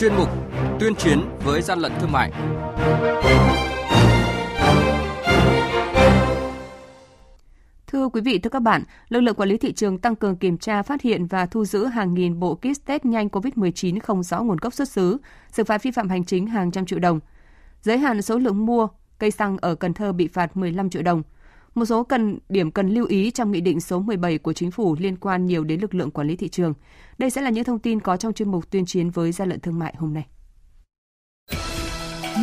chuyên mục Tuyên chiến với gian lận thương mại. Thưa quý vị, thưa các bạn, lực lượng quản lý thị trường tăng cường kiểm tra, phát hiện và thu giữ hàng nghìn bộ kit test nhanh COVID-19 không rõ nguồn gốc xuất xứ, xử phạt vi phạm hành chính hàng trăm triệu đồng. Giới hạn số lượng mua cây xăng ở Cần Thơ bị phạt 15 triệu đồng. Một số cần điểm cần lưu ý trong nghị định số 17 của chính phủ liên quan nhiều đến lực lượng quản lý thị trường. Đây sẽ là những thông tin có trong chuyên mục tuyên chiến với gian lận thương mại hôm nay.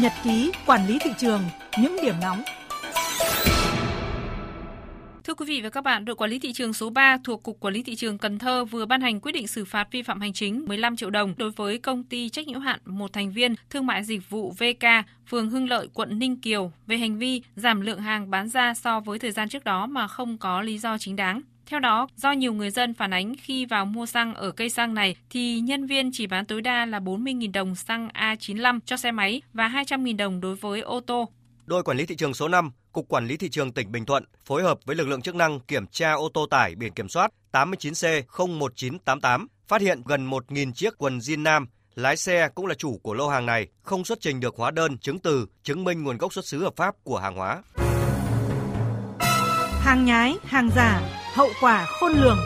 Nhật ký quản lý thị trường, những điểm nóng Thưa quý vị và các bạn, đội quản lý thị trường số 3 thuộc Cục Quản lý thị trường Cần Thơ vừa ban hành quyết định xử phạt vi phạm hành chính 15 triệu đồng đối với công ty trách nhiệm hạn một thành viên thương mại dịch vụ VK, phường Hưng Lợi, quận Ninh Kiều về hành vi giảm lượng hàng bán ra so với thời gian trước đó mà không có lý do chính đáng. Theo đó, do nhiều người dân phản ánh khi vào mua xăng ở cây xăng này thì nhân viên chỉ bán tối đa là 40.000 đồng xăng A95 cho xe máy và 200.000 đồng đối với ô tô. Đội quản lý thị trường số 5, Cục Quản lý thị trường tỉnh Bình Thuận phối hợp với lực lượng chức năng kiểm tra ô tô tải biển kiểm soát 89C01988, phát hiện gần 1.000 chiếc quần jean nam. Lái xe cũng là chủ của lô hàng này, không xuất trình được hóa đơn, chứng từ, chứng minh nguồn gốc xuất xứ hợp pháp của hàng hóa. Hàng nhái, hàng giả, hậu quả khôn lường.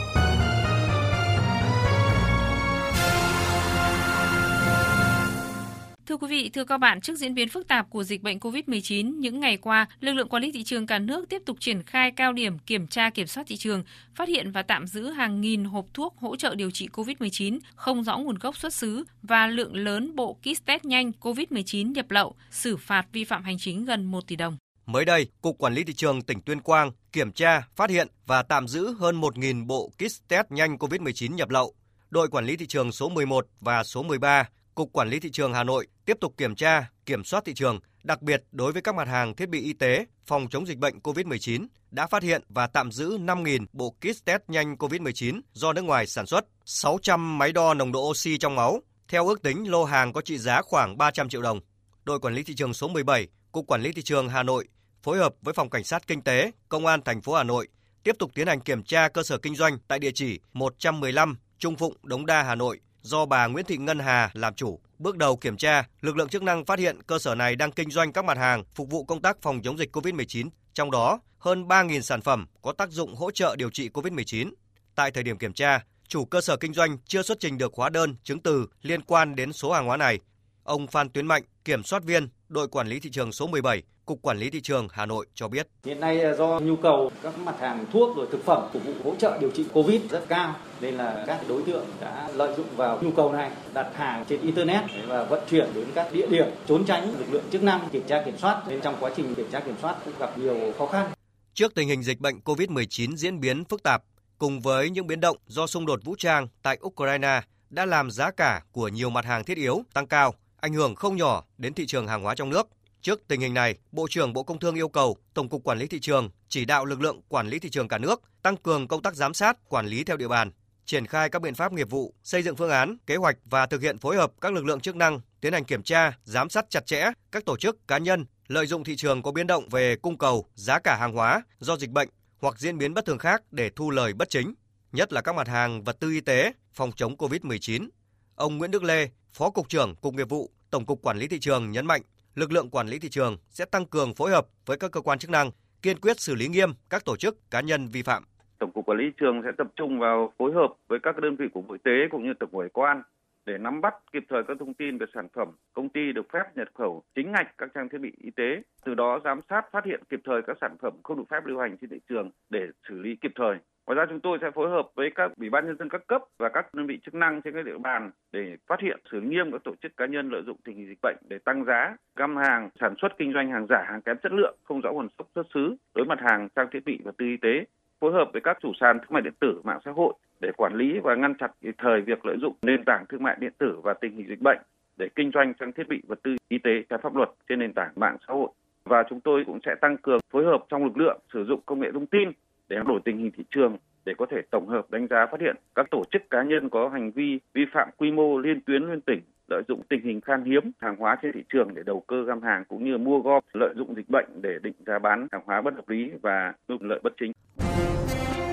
Thưa quý vị, thưa các bạn, trước diễn biến phức tạp của dịch bệnh COVID-19, những ngày qua, lực lượng quản lý thị trường cả nước tiếp tục triển khai cao điểm kiểm tra kiểm soát thị trường, phát hiện và tạm giữ hàng nghìn hộp thuốc hỗ trợ điều trị COVID-19 không rõ nguồn gốc xuất xứ và lượng lớn bộ kit test nhanh COVID-19 nhập lậu, xử phạt vi phạm hành chính gần 1 tỷ đồng. Mới đây, Cục Quản lý Thị trường tỉnh Tuyên Quang kiểm tra, phát hiện và tạm giữ hơn 1.000 bộ kit test nhanh COVID-19 nhập lậu. Đội Quản lý Thị trường số 11 và số 13 Cục Quản lý Thị trường Hà Nội tiếp tục kiểm tra, kiểm soát thị trường, đặc biệt đối với các mặt hàng thiết bị y tế, phòng chống dịch bệnh COVID-19, đã phát hiện và tạm giữ 5.000 bộ kit test nhanh COVID-19 do nước ngoài sản xuất, 600 máy đo nồng độ oxy trong máu. Theo ước tính, lô hàng có trị giá khoảng 300 triệu đồng. Đội Quản lý Thị trường số 17, Cục Quản lý Thị trường Hà Nội phối hợp với Phòng Cảnh sát Kinh tế, Công an thành phố Hà Nội tiếp tục tiến hành kiểm tra cơ sở kinh doanh tại địa chỉ 115 Trung Phụng, Đống Đa, Hà Nội do bà Nguyễn Thị Ngân Hà làm chủ. Bước đầu kiểm tra, lực lượng chức năng phát hiện cơ sở này đang kinh doanh các mặt hàng phục vụ công tác phòng chống dịch COVID-19, trong đó hơn 3.000 sản phẩm có tác dụng hỗ trợ điều trị COVID-19. Tại thời điểm kiểm tra, chủ cơ sở kinh doanh chưa xuất trình được hóa đơn, chứng từ liên quan đến số hàng hóa này. Ông Phan Tuyến Mạnh, kiểm soát viên đội quản lý thị trường số 17, Cục Quản lý Thị trường Hà Nội cho biết. Hiện nay do nhu cầu các mặt hàng thuốc rồi thực phẩm phục vụ hỗ trợ điều trị Covid rất cao nên là các đối tượng đã lợi dụng vào nhu cầu này đặt hàng trên internet và vận chuyển đến các địa điểm trốn tránh lực lượng chức năng kiểm tra kiểm soát nên trong quá trình kiểm tra kiểm soát cũng gặp nhiều khó khăn. Trước tình hình dịch bệnh COVID-19 diễn biến phức tạp cùng với những biến động do xung đột vũ trang tại Ukraine đã làm giá cả của nhiều mặt hàng thiết yếu tăng cao, ảnh hưởng không nhỏ đến thị trường hàng hóa trong nước. Trước tình hình này, Bộ trưởng Bộ Công Thương yêu cầu Tổng cục Quản lý thị trường chỉ đạo lực lượng quản lý thị trường cả nước tăng cường công tác giám sát, quản lý theo địa bàn, triển khai các biện pháp nghiệp vụ, xây dựng phương án, kế hoạch và thực hiện phối hợp các lực lượng chức năng tiến hành kiểm tra, giám sát chặt chẽ các tổ chức cá nhân lợi dụng thị trường có biến động về cung cầu, giá cả hàng hóa do dịch bệnh hoặc diễn biến bất thường khác để thu lời bất chính, nhất là các mặt hàng vật tư y tế, phòng chống COVID-19. Ông Nguyễn Đức Lê, Phó cục trưởng Cục Nghiệp vụ, Tổng cục Quản lý thị trường nhấn mạnh lực lượng quản lý thị trường sẽ tăng cường phối hợp với các cơ quan chức năng, kiên quyết xử lý nghiêm các tổ chức cá nhân vi phạm. Tổng cục Quản lý thị trường sẽ tập trung vào phối hợp với các đơn vị của Bộ Y tế cũng như Tổng cục Hải quan để nắm bắt kịp thời các thông tin về sản phẩm công ty được phép nhập khẩu chính ngạch các trang thiết bị y tế, từ đó giám sát phát hiện kịp thời các sản phẩm không được phép lưu hành trên thị trường để xử lý kịp thời. Ngoài ra chúng tôi sẽ phối hợp với các ủy ban nhân dân các cấp và các đơn vị chức năng trên các địa bàn để phát hiện xử nghiêm các tổ chức cá nhân lợi dụng tình hình dịch bệnh để tăng giá, găm hàng, sản xuất kinh doanh hàng giả, hàng kém chất lượng, không rõ nguồn gốc xuất xứ, đối mặt hàng trang thiết bị và tư y tế, phối hợp với các chủ sàn thương mại điện tử, mạng xã hội để quản lý và ngăn chặn kịp thời việc lợi dụng nền tảng thương mại điện tử và tình hình dịch bệnh để kinh doanh trang thiết bị vật tư y tế trái pháp luật trên nền tảng mạng xã hội. Và chúng tôi cũng sẽ tăng cường phối hợp trong lực lượng sử dụng công nghệ thông tin để đổi tình hình thị trường, để có thể tổng hợp đánh giá phát hiện các tổ chức cá nhân có hành vi vi phạm quy mô liên tuyến liên tỉnh, lợi dụng tình hình khan hiếm hàng hóa trên thị trường để đầu cơ găm hàng cũng như mua gom, lợi dụng dịch bệnh để định giá bán hàng hóa bất hợp lý và thu lợi bất chính.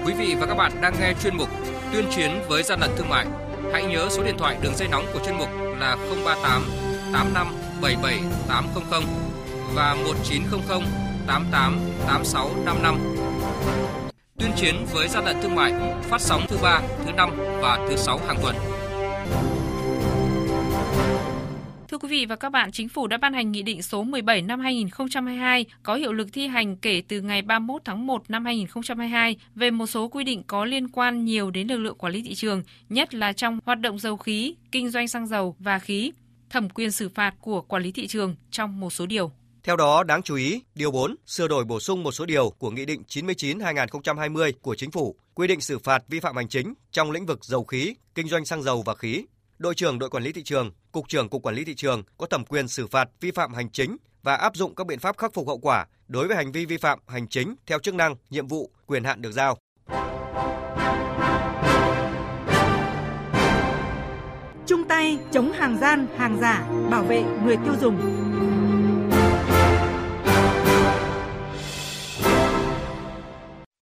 Quý vị và các bạn đang nghe chuyên mục Tuyên chiến với gian lận thương mại. Hãy nhớ số điện thoại đường dây nóng của chuyên mục là 038 85 77 800 và 1900 88 86 55. Tuyên chiến với gian lận thương mại phát sóng thứ ba, thứ năm và thứ sáu hàng tuần. Thưa quý vị và các bạn, Chính phủ đã ban hành Nghị định số 17 năm 2022 có hiệu lực thi hành kể từ ngày 31 tháng 1 năm 2022 về một số quy định có liên quan nhiều đến lực lượng quản lý thị trường, nhất là trong hoạt động dầu khí, kinh doanh xăng dầu và khí, thẩm quyền xử phạt của quản lý thị trường trong một số điều. Theo đó, đáng chú ý, điều 4 sửa đổi bổ sung một số điều của Nghị định 99/2020 của Chính phủ quy định xử phạt vi phạm hành chính trong lĩnh vực dầu khí, kinh doanh xăng dầu và khí. Đội trưởng đội quản lý thị trường, cục trưởng cục quản lý thị trường có thẩm quyền xử phạt vi phạm hành chính và áp dụng các biện pháp khắc phục hậu quả đối với hành vi vi phạm hành chính theo chức năng, nhiệm vụ, quyền hạn được giao. Chung tay chống hàng gian, hàng giả, bảo vệ người tiêu dùng.